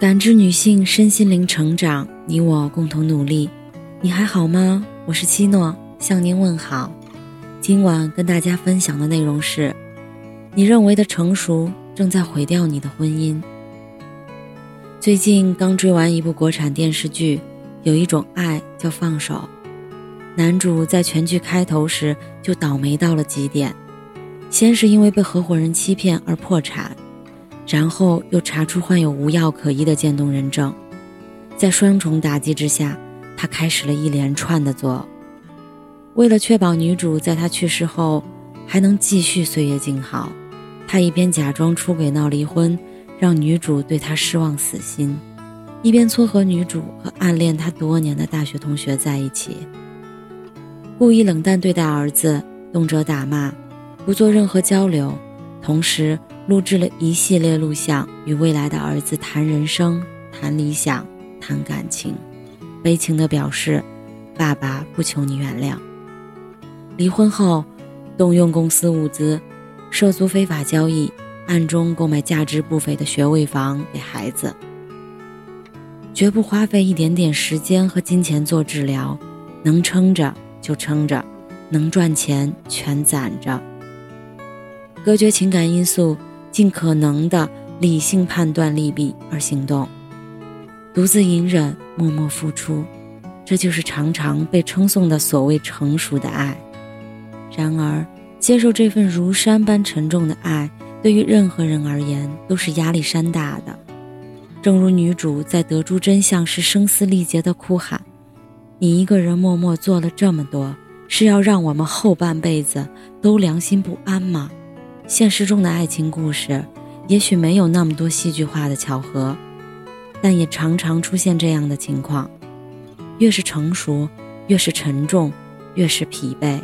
感知女性身心灵成长，你我共同努力。你还好吗？我是七诺，向您问好。今晚跟大家分享的内容是：你认为的成熟正在毁掉你的婚姻。最近刚追完一部国产电视剧，有一种爱叫放手。男主在全剧开头时就倒霉到了极点，先是因为被合伙人欺骗而破产，然后又查出患有无药可医的渐冻人症，在双重打击之下，他开始了一连串的作。为了确保女主在他去世后还能继续岁月静好，他一边假装出轨闹离婚，让女主对他失望死心，一边撮合女主和暗恋他多年的大学同学在一起。故意冷淡对待儿子，动辄打骂，不做任何交流，同时录制了一系列录像，与未来的儿子谈人生、谈理想、谈感情，悲情地表示：“爸爸不求你原谅。”离婚后，动用公司物资，涉足非法交易，暗中购买价值不菲的学位房给孩子，绝不花费一点点时间和金钱做治疗，能撑着。就撑着，能赚钱全攒着。隔绝情感因素，尽可能的理性判断利弊而行动，独自隐忍，默默付出，这就是常常被称颂的所谓成熟的爱。然而，接受这份如山般沉重的爱，对于任何人而言都是压力山大的。正如女主在得出真相时声嘶力竭的哭喊。你一个人默默做了这么多，是要让我们后半辈子都良心不安吗？现实中的爱情故事，也许没有那么多戏剧化的巧合，但也常常出现这样的情况。越是成熟，越是沉重，越是疲惫。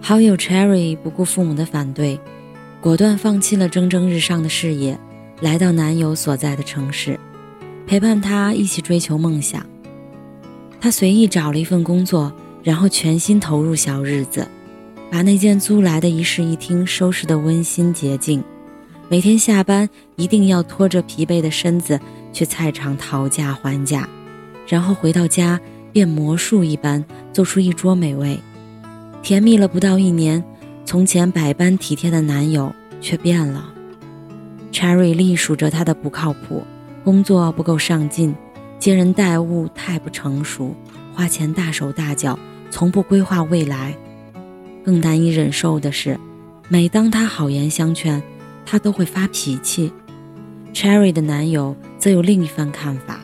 好友 Cherry 不顾父母的反对，果断放弃了蒸蒸日上的事业，来到男友所在的城市，陪伴他一起追求梦想。他随意找了一份工作，然后全心投入小日子，把那间租来的一室一厅收拾得温馨洁净。每天下班一定要拖着疲惫的身子去菜场讨价还价，然后回到家变魔术一般做出一桌美味。甜蜜了不到一年，从前百般体贴的男友却变了。Cherry 隶数着他的不靠谱，工作不够上进。接人待物太不成熟，花钱大手大脚，从不规划未来。更难以忍受的是，每当他好言相劝，他都会发脾气。Cherry 的男友则有另一番看法。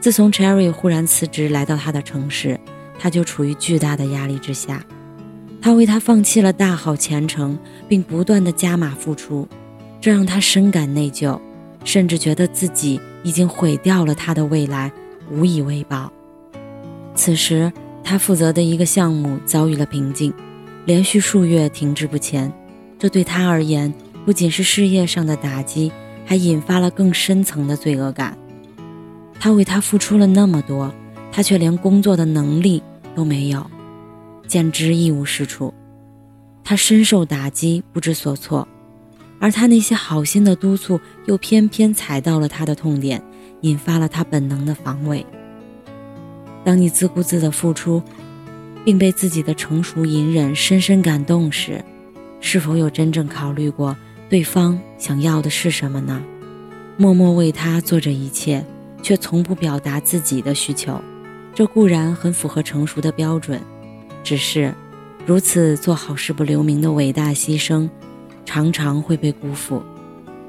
自从 Cherry 忽然辞职来到他的城市，他就处于巨大的压力之下。他为他放弃了大好前程，并不断的加码付出，这让他深感内疚。甚至觉得自己已经毁掉了他的未来，无以为报。此时，他负责的一个项目遭遇了瓶颈，连续数月停滞不前。这对他而言，不仅是事业上的打击，还引发了更深层的罪恶感。他为他付出了那么多，他却连工作的能力都没有，简直一无是处。他深受打击，不知所措。而他那些好心的督促，又偏偏踩到了他的痛点，引发了他本能的防卫。当你自顾自的付出，并被自己的成熟隐忍深深感动时，是否有真正考虑过对方想要的是什么呢？默默为他做着一切，却从不表达自己的需求，这固然很符合成熟的标准，只是如此做好事不留名的伟大牺牲。常常会被辜负，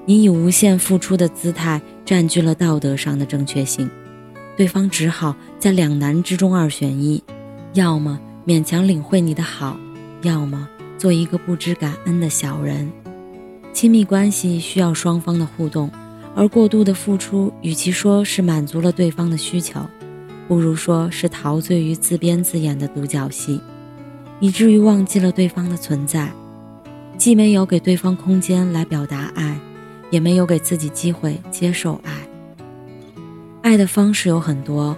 你以无限付出的姿态占据了道德上的正确性，对方只好在两难之中二选一，要么勉强领会你的好，要么做一个不知感恩的小人。亲密关系需要双方的互动，而过度的付出，与其说是满足了对方的需求，不如说是陶醉于自编自演的独角戏，以至于忘记了对方的存在。既没有给对方空间来表达爱，也没有给自己机会接受爱。爱的方式有很多，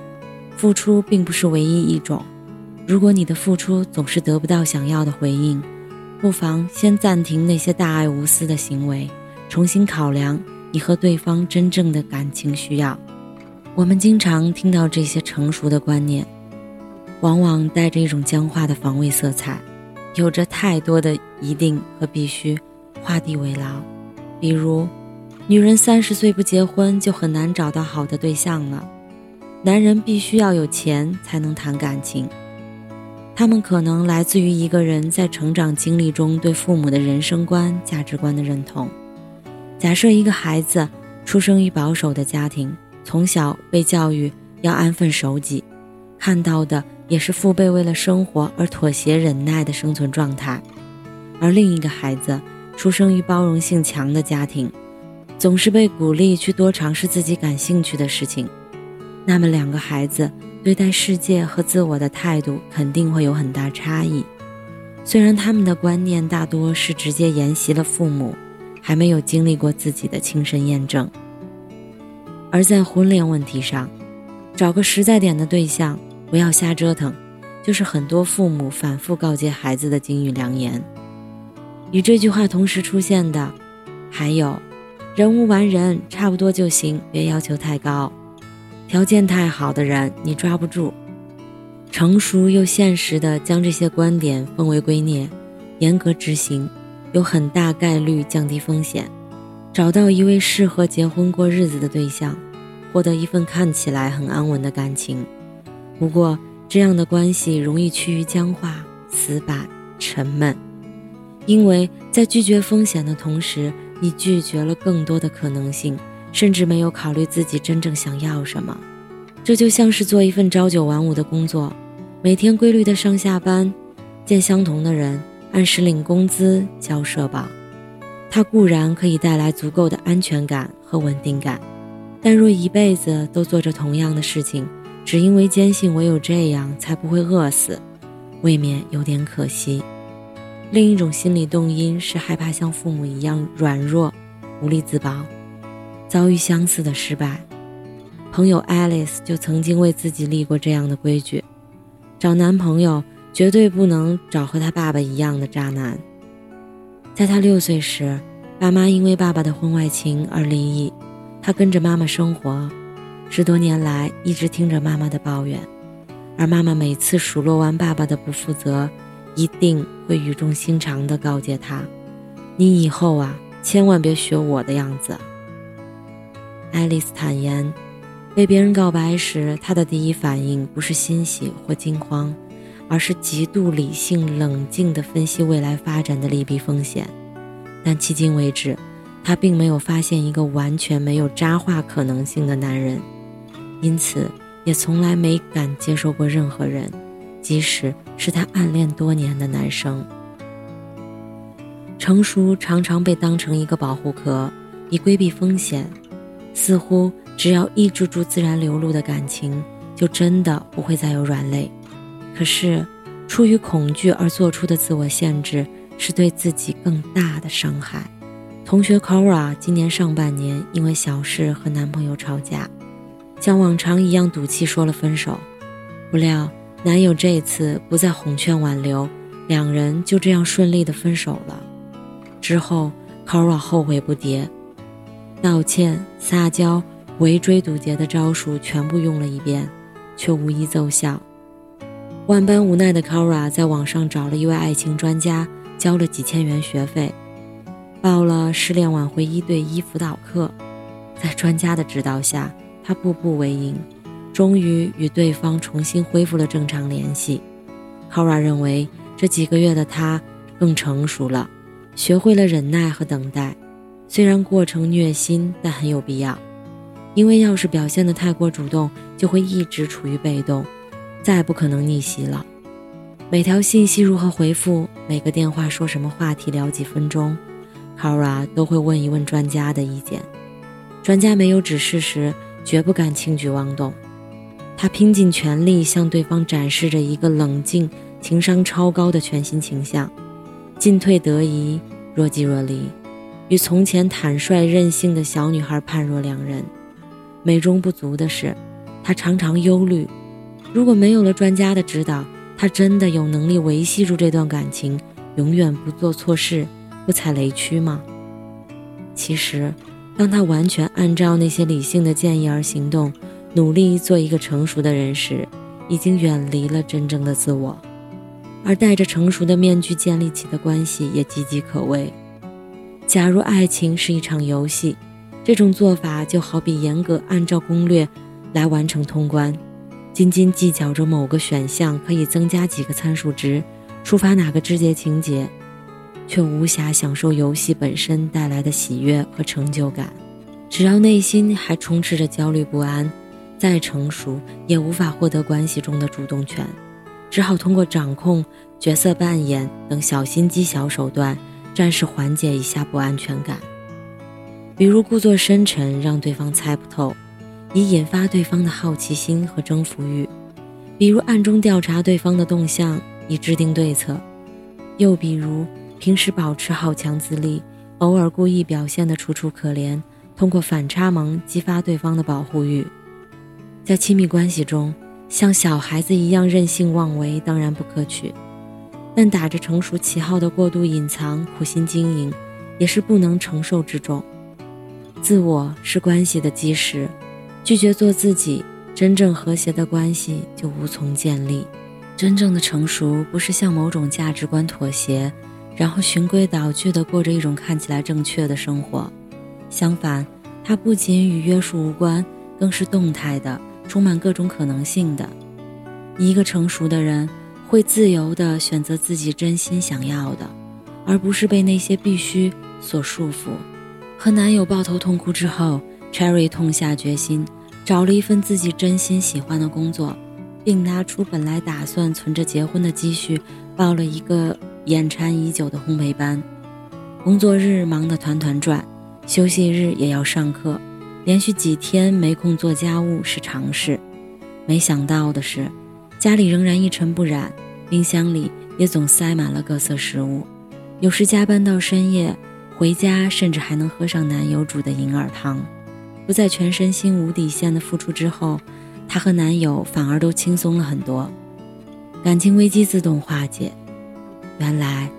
付出并不是唯一一种。如果你的付出总是得不到想要的回应，不妨先暂停那些大爱无私的行为，重新考量你和对方真正的感情需要。我们经常听到这些成熟的观念，往往带着一种僵化的防卫色彩，有着太多的一定和必须，画地为牢。比如，女人三十岁不结婚就很难找到好的对象了，男人必须要有钱才能谈感情。他们可能来自于一个人在成长经历中对父母的人生观、价值观的认同。假设一个孩子出生于保守的家庭。从小被教育要安分守己，看到的也是父辈为了生活而妥协忍耐的生存状态；而另一个孩子出生于包容性强的家庭，总是被鼓励去多尝试自己感兴趣的事情。那么，两个孩子对待世界和自我的态度肯定会有很大差异。虽然他们的观念大多是直接沿袭了父母，还没有经历过自己的亲身验证。而在婚恋问题上，找个实在点的对象，不要瞎折腾，就是很多父母反复告诫孩子的金玉良言。与这句话同时出现的，还有“人无完人，差不多就行，别要求太高”，条件太好的人你抓不住。成熟又现实的将这些观点奉为圭臬，严格执行，有很大概率降低风险。找到一位适合结婚过日子的对象，获得一份看起来很安稳的感情。不过，这样的关系容易趋于僵化、死板、沉闷，因为在拒绝风险的同时，你拒绝了更多的可能性，甚至没有考虑自己真正想要什么。这就像是做一份朝九晚五的工作，每天规律的上下班，见相同的人，按时领工资、交社保。它固然可以带来足够的安全感和稳定感，但若一辈子都做着同样的事情，只因为坚信唯有这样才不会饿死，未免有点可惜。另一种心理动因是害怕像父母一样软弱、无力自保，遭遇相似的失败。朋友 Alice 就曾经为自己立过这样的规矩：找男朋友绝对不能找和他爸爸一样的渣男。在他六岁时，爸妈因为爸爸的婚外情而离异，他跟着妈妈生活，十多年来一直听着妈妈的抱怨，而妈妈每次数落完爸爸的不负责，一定会语重心长地告诫他：“你以后啊，千万别学我的样子。”爱丽丝坦言，被别人告白时，她的第一反应不是欣喜或惊慌。而是极度理性、冷静地分析未来发展的利弊风险，但迄今为止，她并没有发现一个完全没有渣化可能性的男人，因此也从来没敢接受过任何人，即使是他暗恋多年的男生。成熟常常被当成一个保护壳，以规避风险，似乎只要抑制住自然流露的感情，就真的不会再有软肋。可是，出于恐惧而做出的自我限制，是对自己更大的伤害。同学 Kora 今年上半年因为小事和男朋友吵架，像往常一样赌气说了分手。不料男友这次不再哄劝挽留，两人就这样顺利的分手了。之后 Kora 后悔不迭，道歉、撒娇、围追堵截的招数全部用了一遍，却无一奏效。万般无奈的 Kara 在网上找了一位爱情专家，交了几千元学费，报了失恋挽回一对一辅导课。在专家的指导下，他步步为营，终于与对方重新恢复了正常联系。Kara 认为这几个月的他更成熟了，学会了忍耐和等待。虽然过程虐心，但很有必要，因为要是表现的太过主动，就会一直处于被动。再不可能逆袭了。每条信息如何回复，每个电话说什么话题，聊几分钟，Kara 都会问一问专家的意见。专家没有指示时，绝不敢轻举妄动。他拼尽全力向对方展示着一个冷静、情商超高的全新形象，进退得宜，若即若离，与从前坦率任性的小女孩判若两人。美中不足的是，她常常忧虑。如果没有了专家的指导，她真的有能力维系住这段感情，永远不做错事，不踩雷区吗？其实，当他完全按照那些理性的建议而行动，努力做一个成熟的人时，已经远离了真正的自我，而戴着成熟的面具建立起的关系也岌岌可危。假如爱情是一场游戏，这种做法就好比严格按照攻略来完成通关，斤斤计较着某个选项可以增加几个参数值，触发哪个枝节情节。却无暇享受游戏本身带来的喜悦和成就感。只要内心还充斥着焦虑不安，再成熟也无法获得关系中的主动权，只好通过掌控、角色扮演等小心机小手段，暂时缓解一下不安全感。比如故作深沉，让对方猜不透，以引发对方的好奇心和征服欲；比如暗中调查对方的动向，以制定对策；又比如。平时保持好强自立，偶尔故意表现得楚楚可怜，通过反差萌激发对方的保护欲。在亲密关系中，像小孩子一样任性妄为当然不可取，但打着成熟旗号的过度隐藏、苦心经营，也是不能承受之重。自我是关系的基石，拒绝做自己，真正和谐的关系就无从建立。真正的成熟，不是向某种价值观妥协。然后循规蹈矩地过着一种看起来正确的生活，相反，它不仅与约束无关，更是动态的，充满各种可能性的。一个成熟的人会自由地选择自己真心想要的，而不是被那些必须所束缚。和男友抱头痛哭之后，Cherry 痛下决心，找了一份自己真心喜欢的工作，并拿出本来打算存着结婚的积蓄，报了一个。眼馋已久的烘焙班，工作日忙得团团转，休息日也要上课，连续几天没空做家务是常事。没想到的是，家里仍然一尘不染，冰箱里也总塞满了各色食物。有时加班到深夜，回家甚至还能喝上男友煮的银耳汤。不再全身心无底线的付出之后，她和男友反而都轻松了很多，感情危机自动化解。原来，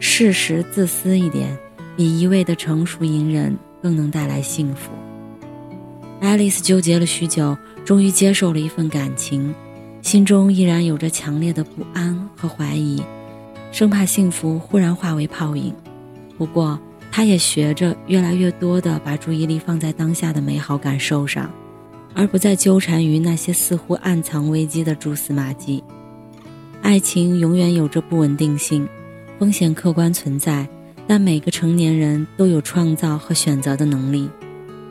适时自私一点，比一味的成熟隐忍更能带来幸福。爱丽丝纠结了许久，终于接受了一份感情，心中依然有着强烈的不安和怀疑，生怕幸福忽然化为泡影。不过，他也学着越来越多地把注意力放在当下的美好感受上，而不再纠缠于那些似乎暗藏危机的蛛丝马迹。爱情永远有着不稳定性，风险客观存在，但每个成年人都有创造和选择的能力，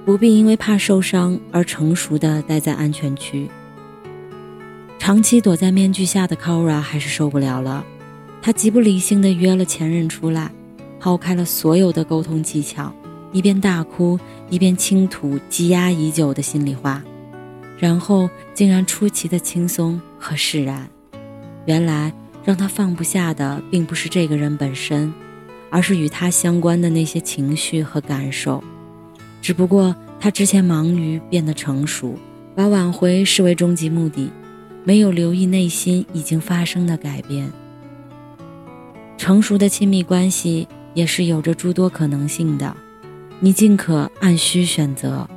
不必因为怕受伤而成熟的待在安全区。长期躲在面具下的 Kora 还是受不了了，他极不理性的约了前任出来，抛开了所有的沟通技巧，一边大哭一边倾吐积压已久的心里话，然后竟然出奇的轻松和释然。原来让他放不下的，并不是这个人本身，而是与他相关的那些情绪和感受。只不过他之前忙于变得成熟，把挽回视为终极目的，没有留意内心已经发生的改变。成熟的亲密关系也是有着诸多可能性的，你尽可按需选择，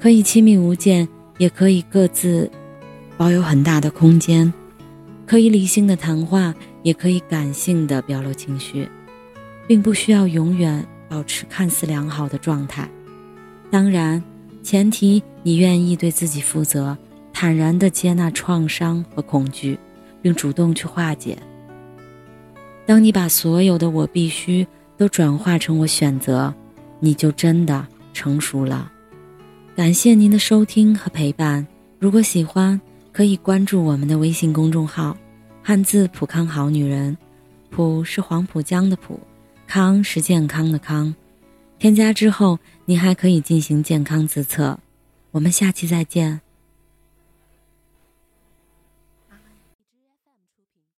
可以亲密无间，也可以各自保有很大的空间。可以理性的谈话，也可以感性的表露情绪，并不需要永远保持看似良好的状态。当然，前提你愿意对自己负责，坦然的接纳创伤和恐惧，并主动去化解。当你把所有的“我必须”都转化成“我选择”，你就真的成熟了。感谢您的收听和陪伴。如果喜欢，可以关注我们的微信公众号“汉字普康好女人”，普是黄浦江的浦，康是健康的康。添加之后，您还可以进行健康自测。我们下期再见。